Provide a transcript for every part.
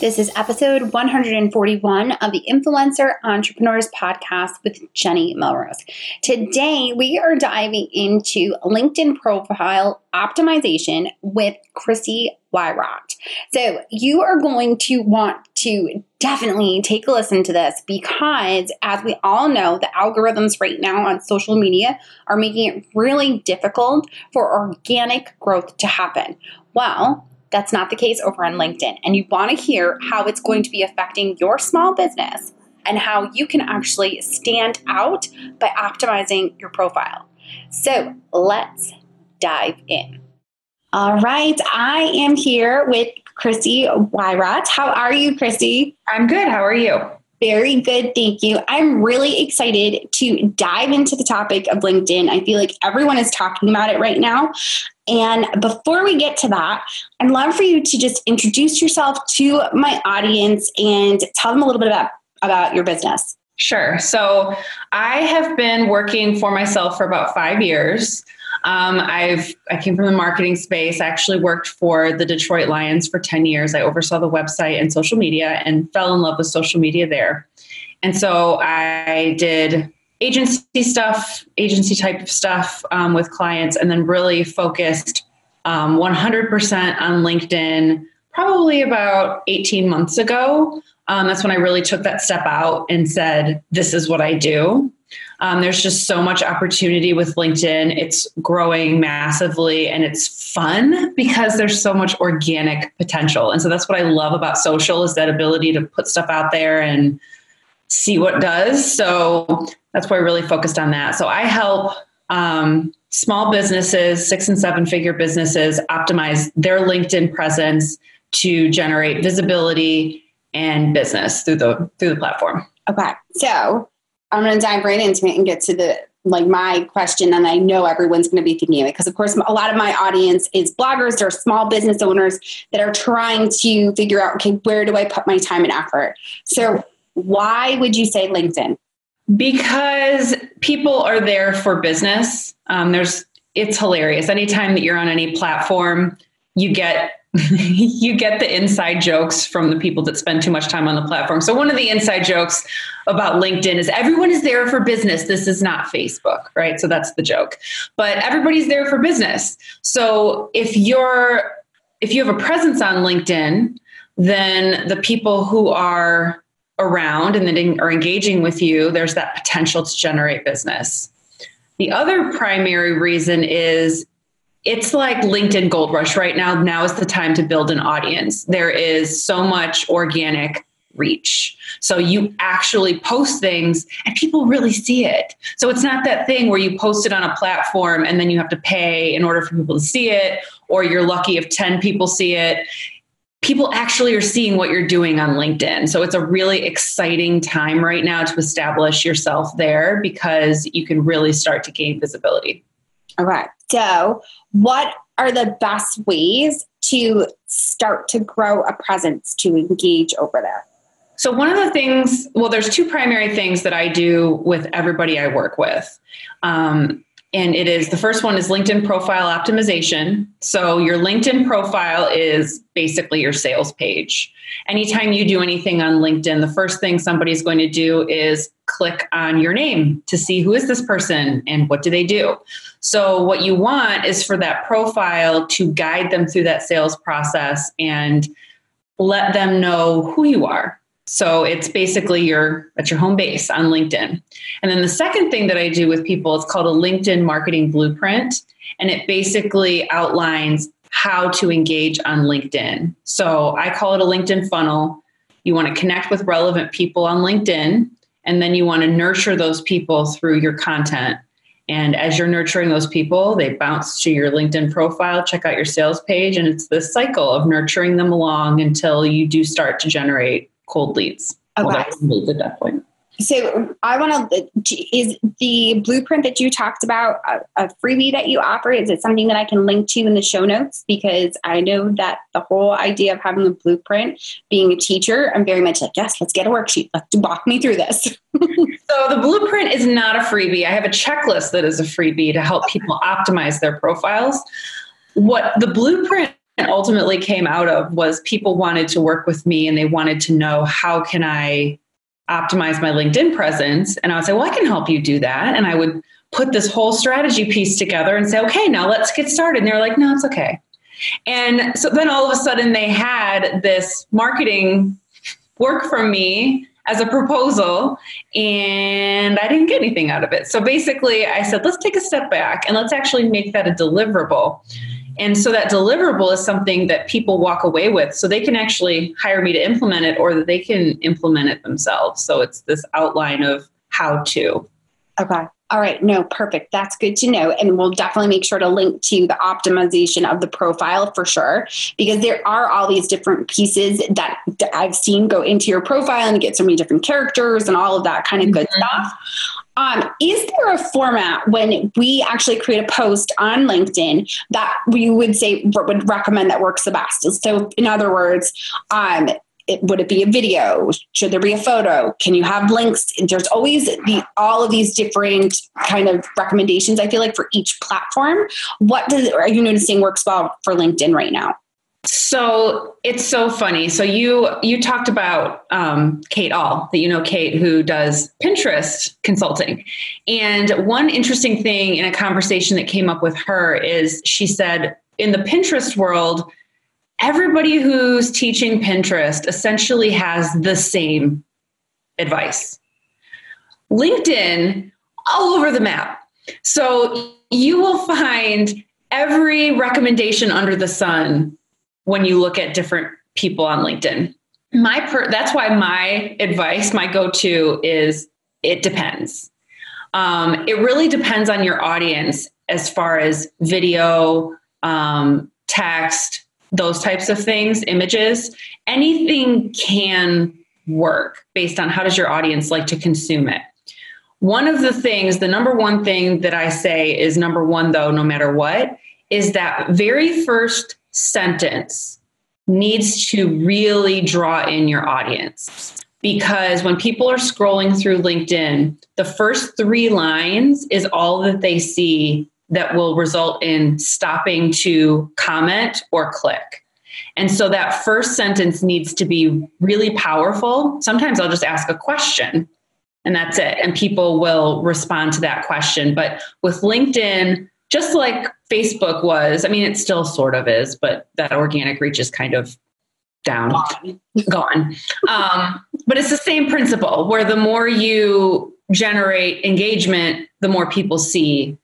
This is episode 141 of the Influencer Entrepreneurs Podcast with Jenny Melrose. Today, we are diving into LinkedIn profile optimization with Chrissy Wyrot. So, you are going to want to definitely take a listen to this because, as we all know, the algorithms right now on social media are making it really difficult for organic growth to happen. Well, that's not the case over on LinkedIn. And you want to hear how it's going to be affecting your small business and how you can actually stand out by optimizing your profile. So let's dive in. All right, I am here with Christy Wyrot. How are you, Christy? I'm good. How are you? Very good, thank you. I'm really excited to dive into the topic of LinkedIn. I feel like everyone is talking about it right now. And before we get to that, I'd love for you to just introduce yourself to my audience and tell them a little bit about, about your business. Sure. So I have been working for myself for about five years. Um, I've I came from the marketing space. I actually worked for the Detroit Lions for 10 years. I oversaw the website and social media and fell in love with social media there. And so I did agency stuff, agency type of stuff um, with clients, and then really focused um, 100% on LinkedIn probably about 18 months ago. Um, that's when I really took that step out and said, This is what I do. Um, there's just so much opportunity with LinkedIn. It's growing massively and it's fun because there's so much organic potential. And so that's what I love about social is that ability to put stuff out there and see what does. So that's why I really focused on that. So I help um, small businesses, six and seven figure businesses, optimize their LinkedIn presence to generate visibility and business through the through the platform. Okay, so I'm going to dive right into it and get to the like my question and i know everyone's going to be thinking of it because of course a lot of my audience is bloggers or small business owners that are trying to figure out okay where do i put my time and effort so why would you say linkedin because people are there for business um, there's it's hilarious anytime that you're on any platform you get you get the inside jokes from the people that spend too much time on the platform. So one of the inside jokes about LinkedIn is everyone is there for business. This is not Facebook, right? So that's the joke. But everybody's there for business. So if you're if you have a presence on LinkedIn, then the people who are around and are engaging with you, there's that potential to generate business. The other primary reason is it's like LinkedIn Gold Rush right now. Now is the time to build an audience. There is so much organic reach. So you actually post things and people really see it. So it's not that thing where you post it on a platform and then you have to pay in order for people to see it, or you're lucky if 10 people see it. People actually are seeing what you're doing on LinkedIn. So it's a really exciting time right now to establish yourself there because you can really start to gain visibility. All right. So, what are the best ways to start to grow a presence to engage over there? So, one of the things, well, there's two primary things that I do with everybody I work with. Um, and it is the first one is LinkedIn profile optimization. So, your LinkedIn profile is basically your sales page. Anytime you do anything on LinkedIn, the first thing somebody's going to do is click on your name to see who is this person and what do they do. So, what you want is for that profile to guide them through that sales process and let them know who you are. So it's basically your at your home base on LinkedIn. And then the second thing that I do with people is called a LinkedIn marketing blueprint and it basically outlines how to engage on LinkedIn. So I call it a LinkedIn funnel. You want to connect with relevant people on LinkedIn and then you want to nurture those people through your content. And as you're nurturing those people, they bounce to your LinkedIn profile, check out your sales page, and it's this cycle of nurturing them along until you do start to generate cold leads. Okay. Well, leads at that point. So I want to, is the blueprint that you talked about a, a, freebie that you offer? Is it something that I can link to in the show notes? Because I know that the whole idea of having a blueprint, being a teacher, I'm very much like, yes, let's get a worksheet. Let's walk me through this. so the blueprint is not a freebie. I have a checklist that is a freebie to help people optimize their profiles. What the blueprint ultimately came out of was people wanted to work with me and they wanted to know how can I optimize my LinkedIn presence. And I would say, well, I can help you do that. And I would put this whole strategy piece together and say, okay, now let's get started. And they're like, no, it's okay. And so then all of a sudden they had this marketing work from me as a proposal and I didn't get anything out of it. So basically I said, let's take a step back and let's actually make that a deliverable. And so that deliverable is something that people walk away with. So they can actually hire me to implement it or they can implement it themselves. So it's this outline of how to. Okay. All right. No, perfect. That's good to know. And we'll definitely make sure to link to the optimization of the profile for sure, because there are all these different pieces that I've seen go into your profile and get so many different characters and all of that kind of good mm-hmm. stuff. Um, is there a format when we actually create a post on LinkedIn that we would say would recommend that works the best? So, in other words, um, it, would it be a video? Should there be a photo? Can you have links? There's always the all of these different kind of recommendations. I feel like for each platform. What does are you noticing works well for LinkedIn right now? So it's so funny. So you you talked about um, Kate Ahl that you know Kate who does Pinterest consulting, and one interesting thing in a conversation that came up with her is she said in the Pinterest world, everybody who's teaching Pinterest essentially has the same advice. LinkedIn all over the map. So you will find every recommendation under the sun when you look at different people on LinkedIn. My per- that's why my advice, my go-to is it depends. Um, it really depends on your audience as far as video, um, text, those types of things, images. Anything can work based on how does your audience like to consume it. One of the things, the number one thing that I say is number one, though, no matter what, is that very first sentence needs to really draw in your audience. Because when people are scrolling through LinkedIn, the first three lines is all that they see that will result in stopping to comment or click. And so that first sentence needs to be really powerful. Sometimes I'll just ask a question and that's it. And people will respond to that question. But with LinkedIn, just like Facebook was, I mean, it still sort of is, but that organic reach is kind of down, gone. gone. Um, but it's the same principle where the more you generate engagement, the more people see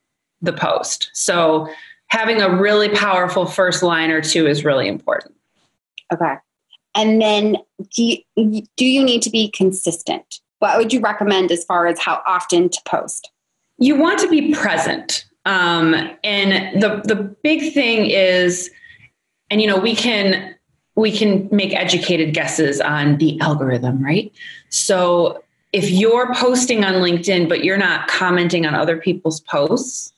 the post. So having a really powerful first line or two is really important. Okay. And then do you, do you need to be consistent? What would you recommend as far as how often to post? You want to be present. Um, and the the big thing is, and you know, we can we can make educated guesses on the algorithm, right? So if you're posting on LinkedIn, but you're not commenting on other people's posts,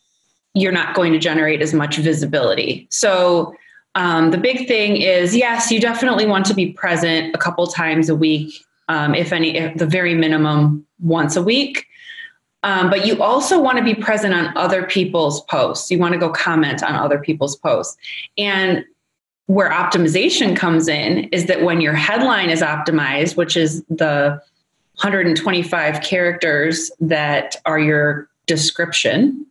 you're not going to generate as much visibility. So um, the big thing is yes, you definitely want to be present a couple times a week, um, if any, if the very minimum once a week. Um, but you also want to be present on other people's posts. You want to go comment on other people's posts. And where optimization comes in is that when your headline is optimized, which is the 125 characters that are your description,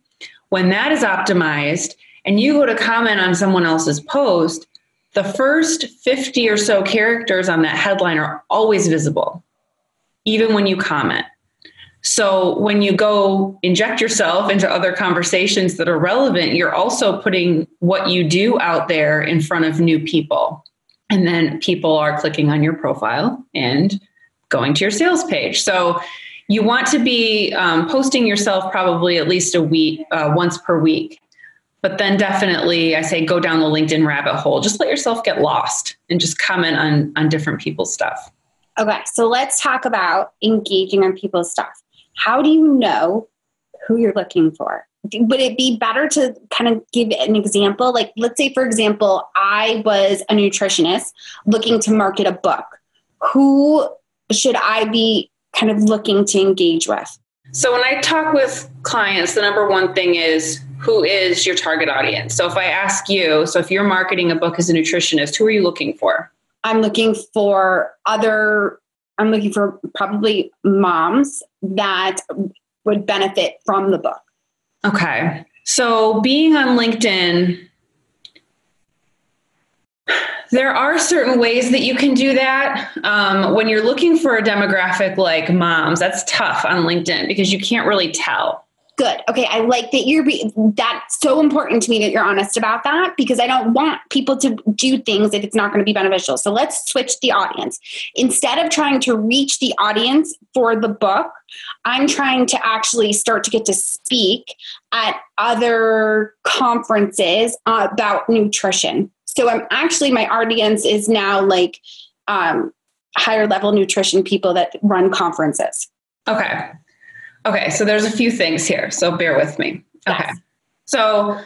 when that is optimized and you go to comment on someone else's post, the first 50 or so characters on that headline are always visible, even when you comment. So when you go inject yourself into other conversations that are relevant, you're also putting what you do out there in front of new people. And then people are clicking on your profile and going to your sales page. So you want to be um, posting yourself probably at least a week, uh, once per week. But then definitely, I say go down the LinkedIn rabbit hole. Just let yourself get lost and just comment on on different people's stuff. Okay, so let's talk about engaging on people's stuff. How do you know who you're looking for? Would it be better to kind of give an example? Like, let's say, for example, I was a nutritionist looking to market a book. Who should I be kind of looking to engage with? So, when I talk with clients, the number one thing is who is your target audience? So, if I ask you, so if you're marketing a book as a nutritionist, who are you looking for? I'm looking for other, I'm looking for probably moms that would benefit from the book. Okay. So being on LinkedIn, there are certain ways that you can do that. Um, when you're looking for a demographic like moms, that's tough on LinkedIn because you can't really tell good. Okay i like that you're be- that's so important to me that you're honest about that because i don't want people to do things if it's not going to be beneficial. So let's switch the audience. Instead of trying to reach the audience for the book i'm trying to actually start to get to speak at other conferences about nutrition. So i'm actually my audience is now like um, higher level nutrition people that run conferences. Okay Okay, so there's a few things here, so bear with me. Okay. Yes. So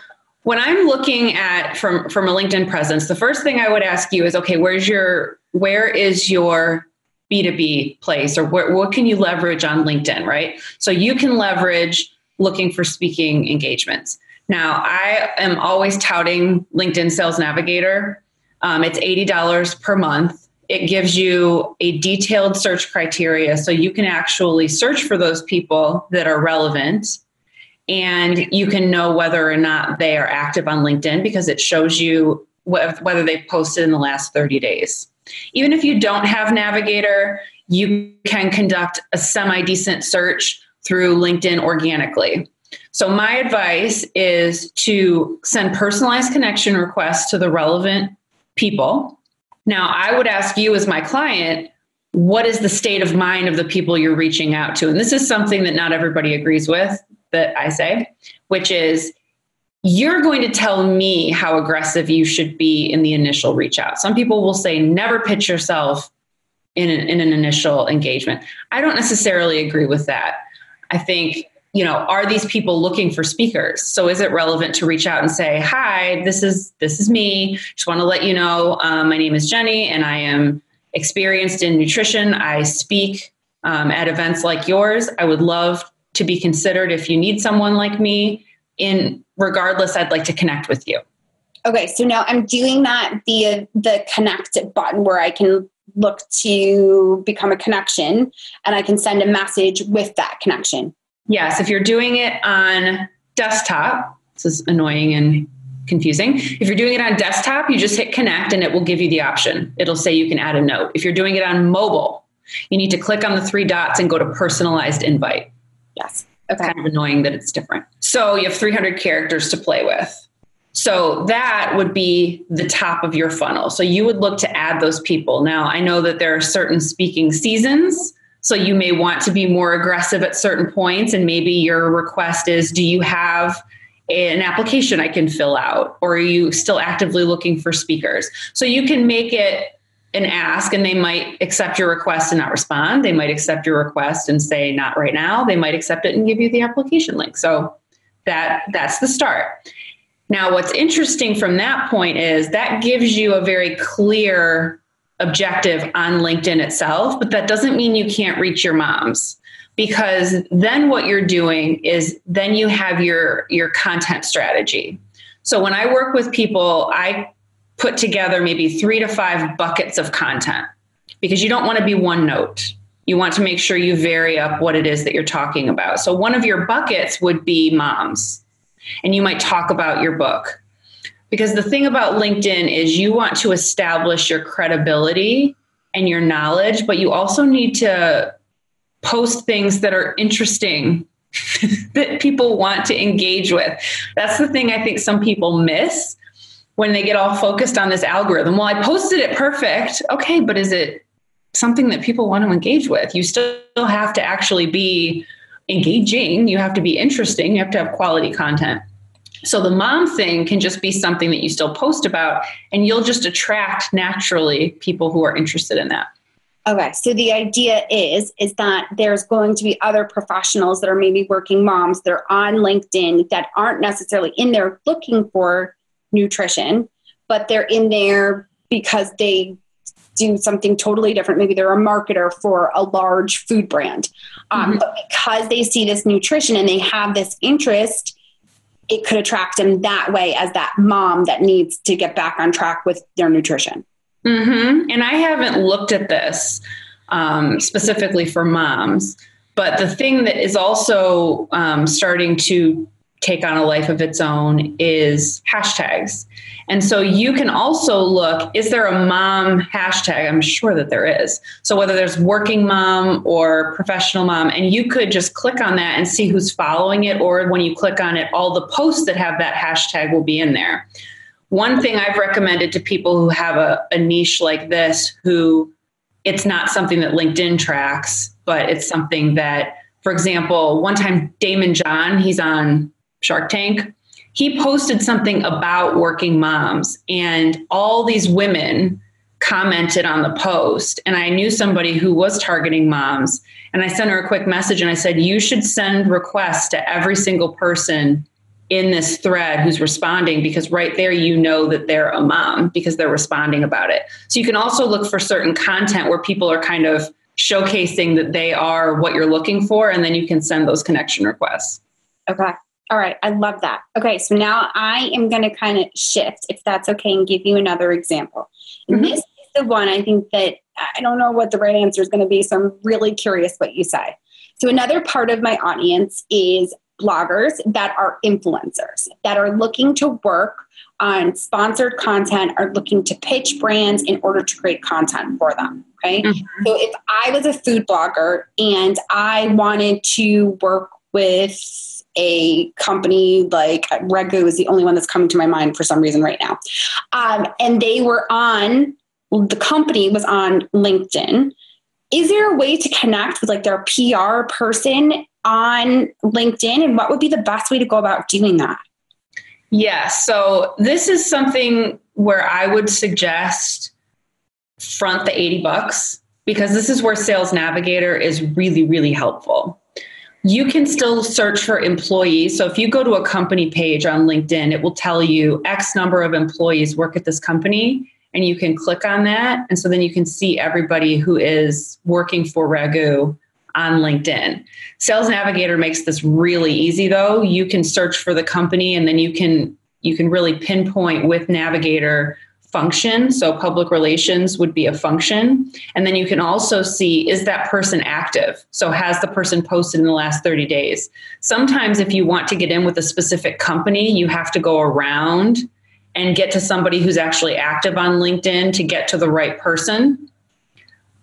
when I'm looking at from from a LinkedIn presence, the first thing I would ask you is okay, where's your where is your B2B place or where, what can you leverage on LinkedIn, right? So you can leverage looking for speaking engagements. Now, I am always touting LinkedIn Sales Navigator. Um, it's $80 per month it gives you a detailed search criteria so you can actually search for those people that are relevant and you can know whether or not they are active on LinkedIn because it shows you whether they've posted in the last 30 days. Even if you don't have Navigator, you can conduct a semi decent search through LinkedIn organically. So, my advice is to send personalized connection requests to the relevant people now, I would ask you as my client, what is the state of mind of the people you're reaching out to? And this is something that not everybody agrees with that I say, which is you're going to tell me how aggressive you should be in the initial reach out. Some people will say, never pitch yourself in an, in an initial engagement. I don't necessarily agree with that. I think you know are these people looking for speakers? So is it relevant to reach out and say hi this is this is me. Just want to let you know um, my name is jenny and i am experienced in nutrition. I speak um, at events like yours. I would love to be considered if you need someone like me. In regardless i'd like to connect with you. Okay so now i'm doing that via the connect button where i can look to become a connection and i can send a message with that connection Yes, if you're doing it on desktop, this is annoying and confusing. If you're doing it on desktop, you just hit connect and it will give you the option. It'll say you can add a note. If you're doing it on mobile, you need to click on the three dots and go to personalized invite. Yes. Okay. It's kind of annoying that it's different. So you have 300 characters to play with. So that would be the top of your funnel. So you would look to add those people. Now, I know that there are certain speaking seasons so you may want to be more aggressive at certain points. And maybe your request is do you have an application I can fill out? Or are you still actively looking for speakers? So you can make it an ask and they might accept your request and not respond. They might accept your request and say not right now. They might accept it and give you the application link. So that that's the start. Now what's interesting from that point is that gives you a very clear objective on LinkedIn itself, but that doesn't mean you can't reach your moms because then what you're doing is then you have your your content strategy. So when I work with people, I put together maybe 3 to 5 buckets of content because you don't want to be one note. You want to make sure you vary up what it is that you're talking about. So one of your buckets would be moms. And you might talk about your book because the thing about LinkedIn is you want to establish your credibility and your knowledge, but you also need to post things that are interesting that people want to engage with. That's the thing I think some people miss when they get all focused on this algorithm. Well, I posted it perfect. Okay, but is it something that people want to engage with? You still have to actually be engaging, you have to be interesting, you have to have quality content. So the mom thing can just be something that you still post about, and you'll just attract naturally people who are interested in that. Okay, so the idea is is that there's going to be other professionals that are maybe working moms that are on LinkedIn that aren't necessarily in there looking for nutrition, but they're in there because they do something totally different. Maybe they're a marketer for a large food brand. Um, mm-hmm. But because they see this nutrition and they have this interest, it could attract them that way as that mom that needs to get back on track with their nutrition. Mm-hmm. And I haven't looked at this um, specifically for moms, but the thing that is also um, starting to take on a life of its own is hashtags. And so you can also look is there a mom hashtag? I'm sure that there is. So whether there's working mom or professional mom, and you could just click on that and see who's following it, or when you click on it, all the posts that have that hashtag will be in there. One thing I've recommended to people who have a, a niche like this, who it's not something that LinkedIn tracks, but it's something that, for example, one time Daymond John, he's on Shark Tank, he posted something about working moms, and all these women commented on the post. And I knew somebody who was targeting moms. And I sent her a quick message and I said, You should send requests to every single person in this thread who's responding because right there you know that they're a mom because they're responding about it. So you can also look for certain content where people are kind of showcasing that they are what you're looking for and then you can send those connection requests. Okay. All right, I love that. Okay, so now I am going to kind of shift, if that's okay, and give you another example. Mm-hmm. This is the one I think that I don't know what the right answer is going to be, so I'm really curious what you say. So, another part of my audience is bloggers that are influencers that are looking to work on sponsored content, are looking to pitch brands in order to create content for them. Okay. Mm-hmm. So, if I was a food blogger and I wanted to work with a company like Ragu is the only one that's coming to my mind for some reason right now. Um, and they were on, the company was on LinkedIn. Is there a way to connect with like their PR person on LinkedIn? And what would be the best way to go about doing that? Yeah, so this is something where I would suggest front the 80 bucks because this is where Sales Navigator is really, really helpful you can still search for employees. So if you go to a company page on LinkedIn, it will tell you X number of employees work at this company, and you can click on that. And so then you can see everybody who is working for Ragu on LinkedIn. Sales Navigator makes this really easy though. You can search for the company and then you can you can really pinpoint with Navigator function. So public relations would be a function. And then you can also see is that person active? So has the person posted in the last 30 days? Sometimes if you want to get in with a specific company, you have to go around and get to somebody who's actually active on LinkedIn to get to the right person.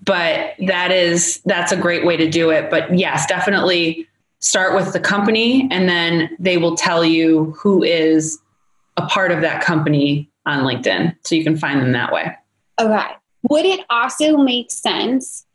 But that is that's a great way to do it. But yes, definitely start with the company and then they will tell you who is a part of that company on LinkedIn. So you can find them that way. Okay. Would it also make sense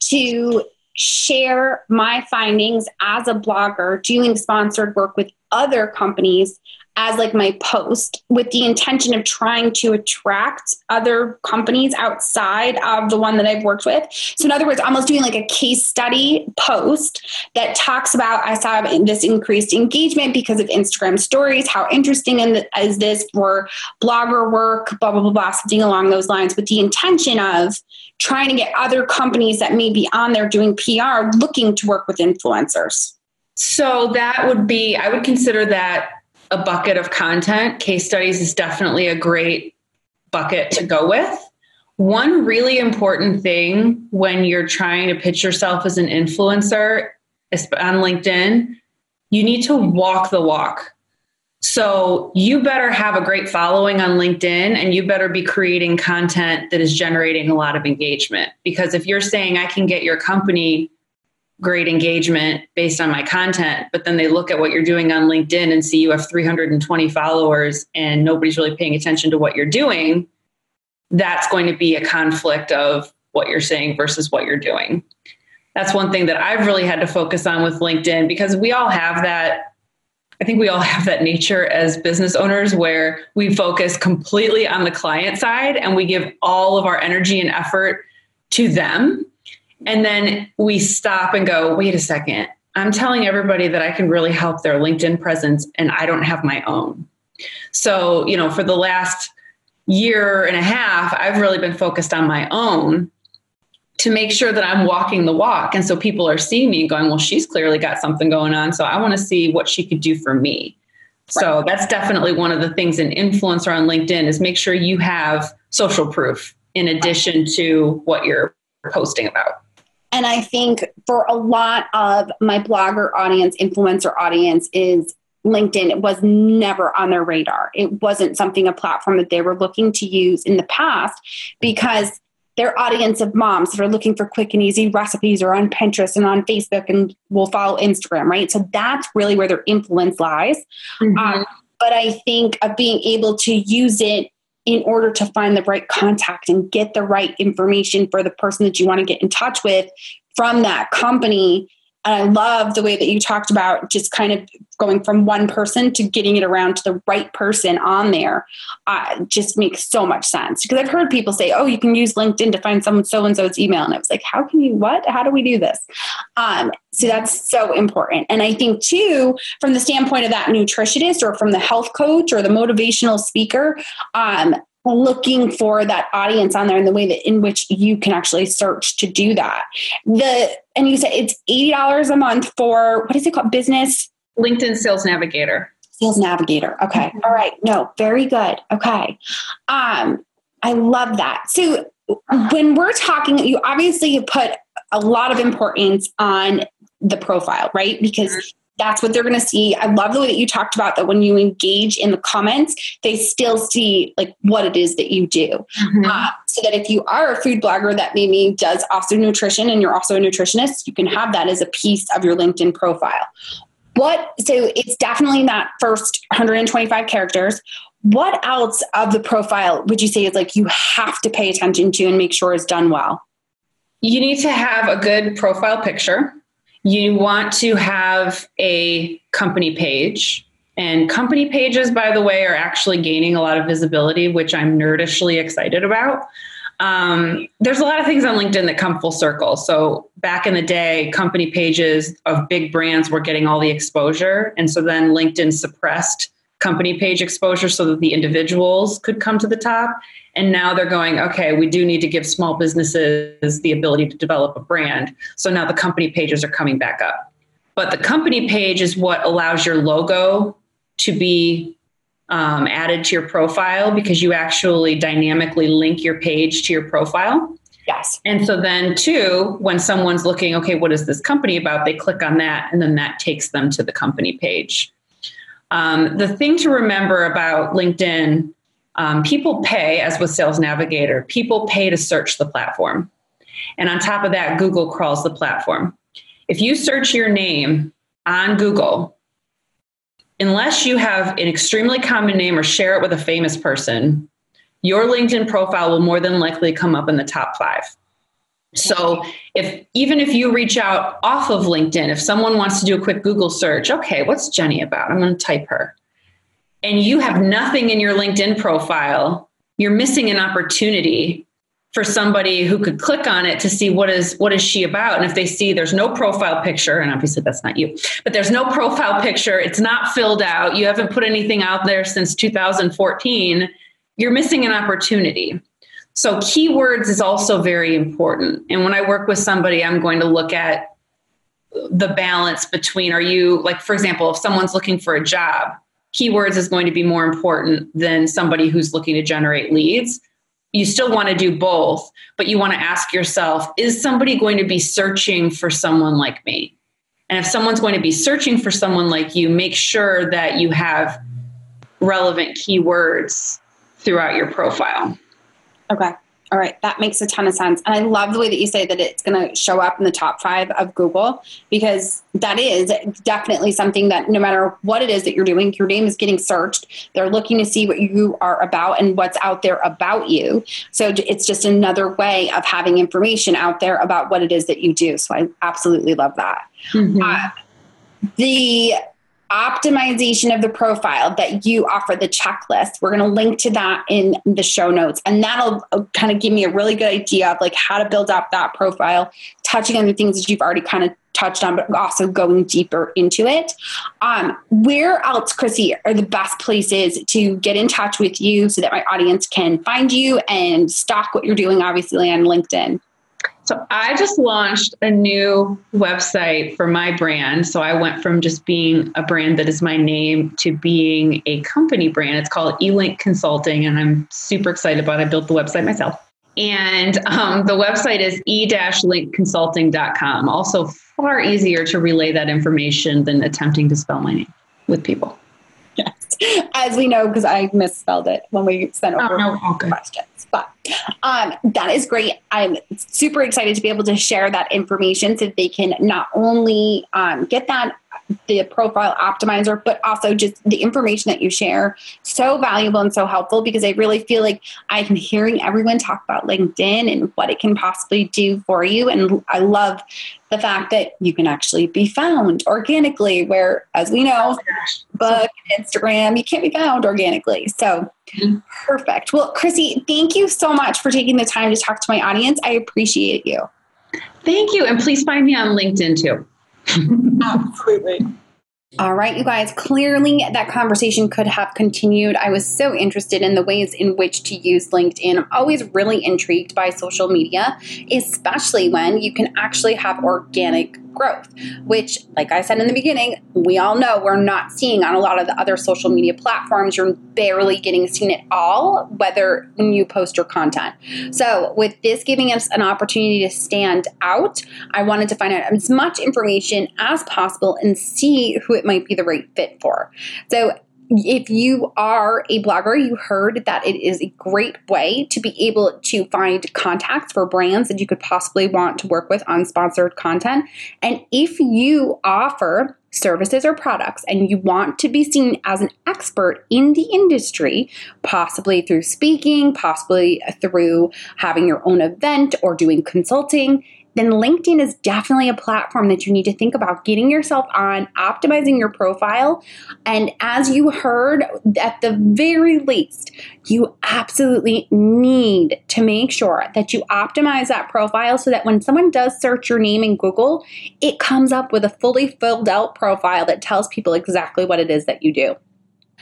to share my findings as a blogger doing sponsored work with other companies as like my post with the intention of trying to attract other companies outside of the one that I've worked with. So in other words, almost doing like a case study post that talks about I saw this increased engagement because of Instagram stories. How interesting is this for blogger work? Blah blah blah blah. Something along those lines, with the intention of trying to get other companies that may be on there doing PR looking to work with influencers. So that would be, I would consider that a bucket of content. Case studies is definitely a great bucket to go with. One really important thing when you're trying to pitch yourself as an influencer on LinkedIn, you need to walk the walk. So you better have a great following on LinkedIn and you better be creating content that is generating a lot of engagement. Because if you're saying, I can get your company great engagement based on my content, but then they look at what you're doing on LinkedIn and see you have 320 followers and nobody's really paying attention to what you're doing, that's going to be a conflict of what you're saying versus what you're doing. That's one thing that I've really had to focus on with LinkedIn because we all have that. I think we all have that nature as business owners where we focus completely on the client side and we give all of our energy and effort to them And then we stop and go, wait a second. I'm telling everybody that I can really help their LinkedIn presence and I don't have my own. So, you know, for the last year and a half, I've really been focused on my own to make sure that I'm walking the walk. And so people are seeing me and going, well, she's clearly got something going on. So I want to see what she could do for me. Right. So that's definitely one of the things an influencer on LinkedIn is make sure you have social proof in addition to what you're posting about. And I think for a lot of my blogger audience, influencer audience is LinkedIn it was never on their radar. It wasn't something, a platform that they were looking to use in the past because their audience of moms that are looking for quick and easy recipes are on Pinterest and on Facebook and will follow Instagram, right? So that's really where their influence lies. Mm-hmm. Um, but I think of being able to use it in order to find the right contact and get the right information for the person that you want to get in touch with from that company and I love the way that you talked about just kind of going from one person to getting it around to the right person on there. Uh, just makes so much sense because I've heard people say, "Oh, you can use LinkedIn to find someone so and so's email," and I was like, "How can you? What? How do we do this?" Um, so that's so important. And I think too, from the standpoint of that nutritionist or from the health coach or the motivational speaker, um, looking for that audience on there and the way that in which you can actually search to do that. The and you said it's eighty dollars a month for what is it called? Business LinkedIn Sales Navigator. Sales Navigator. Okay. Mm-hmm. All right. No, very good. Okay. Um, I love that. So when we're talking, you obviously you put a lot of importance on the profile, right? Because mm-hmm that's what they're going to see. I love the way that you talked about that when you engage in the comments, they still see like what it is that you do. Mm-hmm. Uh, so that if you are a food blogger that maybe does also nutrition and you're also a nutritionist, you can have that as a piece of your LinkedIn profile. What, so it's definitely that first 125 characters. What else of the profile would you say is like you have to pay attention to and make sure is done well? You need to have a good profile picture you want to have a company page. And company pages, by the way, are actually gaining a lot of visibility, which I'm nerdishly excited about. Um, there's a lot of things on LinkedIn that come full circle. So back in the day, company pages of big brands were getting all the exposure. And so then LinkedIn suppressed company page exposure so that the individuals could come to the top. And now they're going, okay, we do need to give small businesses the ability to develop a brand. So now the company pages are coming back up. But the company page is what allows your logo to be um, added to your profile because you actually dynamically link your page to your profile. Yes. And so then, too, when someone's looking, okay, what is this company about? They click on that, and then that takes them to the company page. Um, the thing to remember about LinkedIn, um, people pay, as with Sales Navigator, people pay to search the platform. And on top of that, Google crawls the platform. If you search your name on Google, unless you have an extremely common name or share it with a famous person, your LinkedIn profile will more than likely come up in the top five. So if even if you reach out off of LinkedIn, if someone wants to do a quick Google search, okay, what's Jenny about? I'm going to type her. And you have nothing in your LinkedIn profile, you're missing an opportunity for somebody who could click on it to see what is what is she about and if they see there's no profile picture and obviously that's not you but there's no profile picture it's not filled out you haven't put anything out there since 2014 you're missing an opportunity so, keywords is also very important. And when I work with somebody, I'm going to look at the balance between are you, like, for example, if someone's looking for a job, keywords is going to be more important than somebody who's looking to generate leads. You still want to do both, but you want to ask yourself is somebody going to be searching for someone like me? And if someone's going to be searching for someone like you, make sure that you have relevant keywords throughout your profile. Okay. All right, that makes a ton of sense. And I love the way that you say that it's going to show up in the top five of Google because that is definitely something that no matter what it is that you're doing, your name is getting searched. They're looking to see what you are about and what's out there about you. So it's just another way of having information out there about what it is that you do. So I absolutely love that. Mm-hmm. Uh, the optimization of the profile that you offer, the checklist. We're going to link to that in the show notes. And that'll uh, kind of give me a really good idea of like how to build up that profile, touching on the things that you've already kind of touched on, but also going deeper into it. Um, where else, Chrissy, are the best places to get in touch with you so that my audience can find you and stock what you're doing, obviously, on LinkedIn? So I just launched a new website for my brand. So I went from just being a brand that is my name to being a company brand. It's called eLink Consulting, and I'm super excited about it. I built the website myself. And um, the website is e-linkconsulting.com. Also far easier to relay that information than attempting to spell my name with people. Yes, as we know, because I misspelled it when we sent over oh, no. okay. questions. But um, that is great. I'm super excited to be able to share that information so they can not only um, get that the profile optimizer, but also just the information that you share. So valuable and so helpful because I really feel like I'm hearing everyone talk about LinkedIn and what it can possibly do for you. And I love the fact that you can actually be found organically, where, as we know, book, Instagram, you can't be found organically. So mm-hmm. perfect. Well, Chrissy, thank you so much for taking the time to talk to my audience. I appreciate you. Thank you. And please find me on LinkedIn too. Absolutely. All right, you guys, clearly that conversation could have continued. I was so interested in the ways in which to use LinkedIn. I'm always really intrigued by social media, especially when you can actually have organic growth, which, like I said in the beginning, we all know we're not seeing on a lot of the other social media platforms. You're barely getting seen at all, whether you post your content. So, with this giving us an opportunity to stand out, I wanted to find out as much information as possible and see who it might be the right fit for. So, if you are a blogger, you heard that it is a great way to be able to find contacts for brands that you could possibly want to work with on sponsored content. And if you offer services or products and you want to be seen as an expert in the industry, possibly through speaking, possibly through having your own event or doing consulting, then LinkedIn is definitely a platform that you need to think about getting yourself on, optimizing your profile. And as you heard, at the very least, you absolutely need to make sure that you optimize that profile so that when someone does search your name in Google, it comes up with a fully filled out profile that tells people exactly what it is that you do.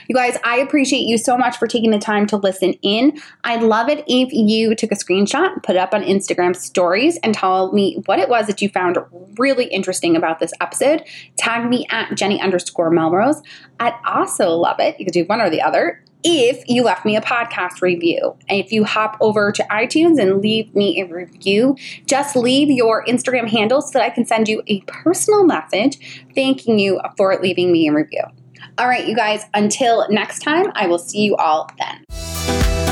You guys, I appreciate you so much for taking the time to listen in. I'd love it if you took a screenshot, put it up on Instagram stories, and tell me what it was that you found really interesting about this episode. Tag me at Jenny underscore Melrose. I'd also love it. You could do one or the other if you left me a podcast review. If you hop over to iTunes and leave me a review, just leave your Instagram handle so that I can send you a personal message thanking you for leaving me a review. All right, you guys, until next time, I will see you all then.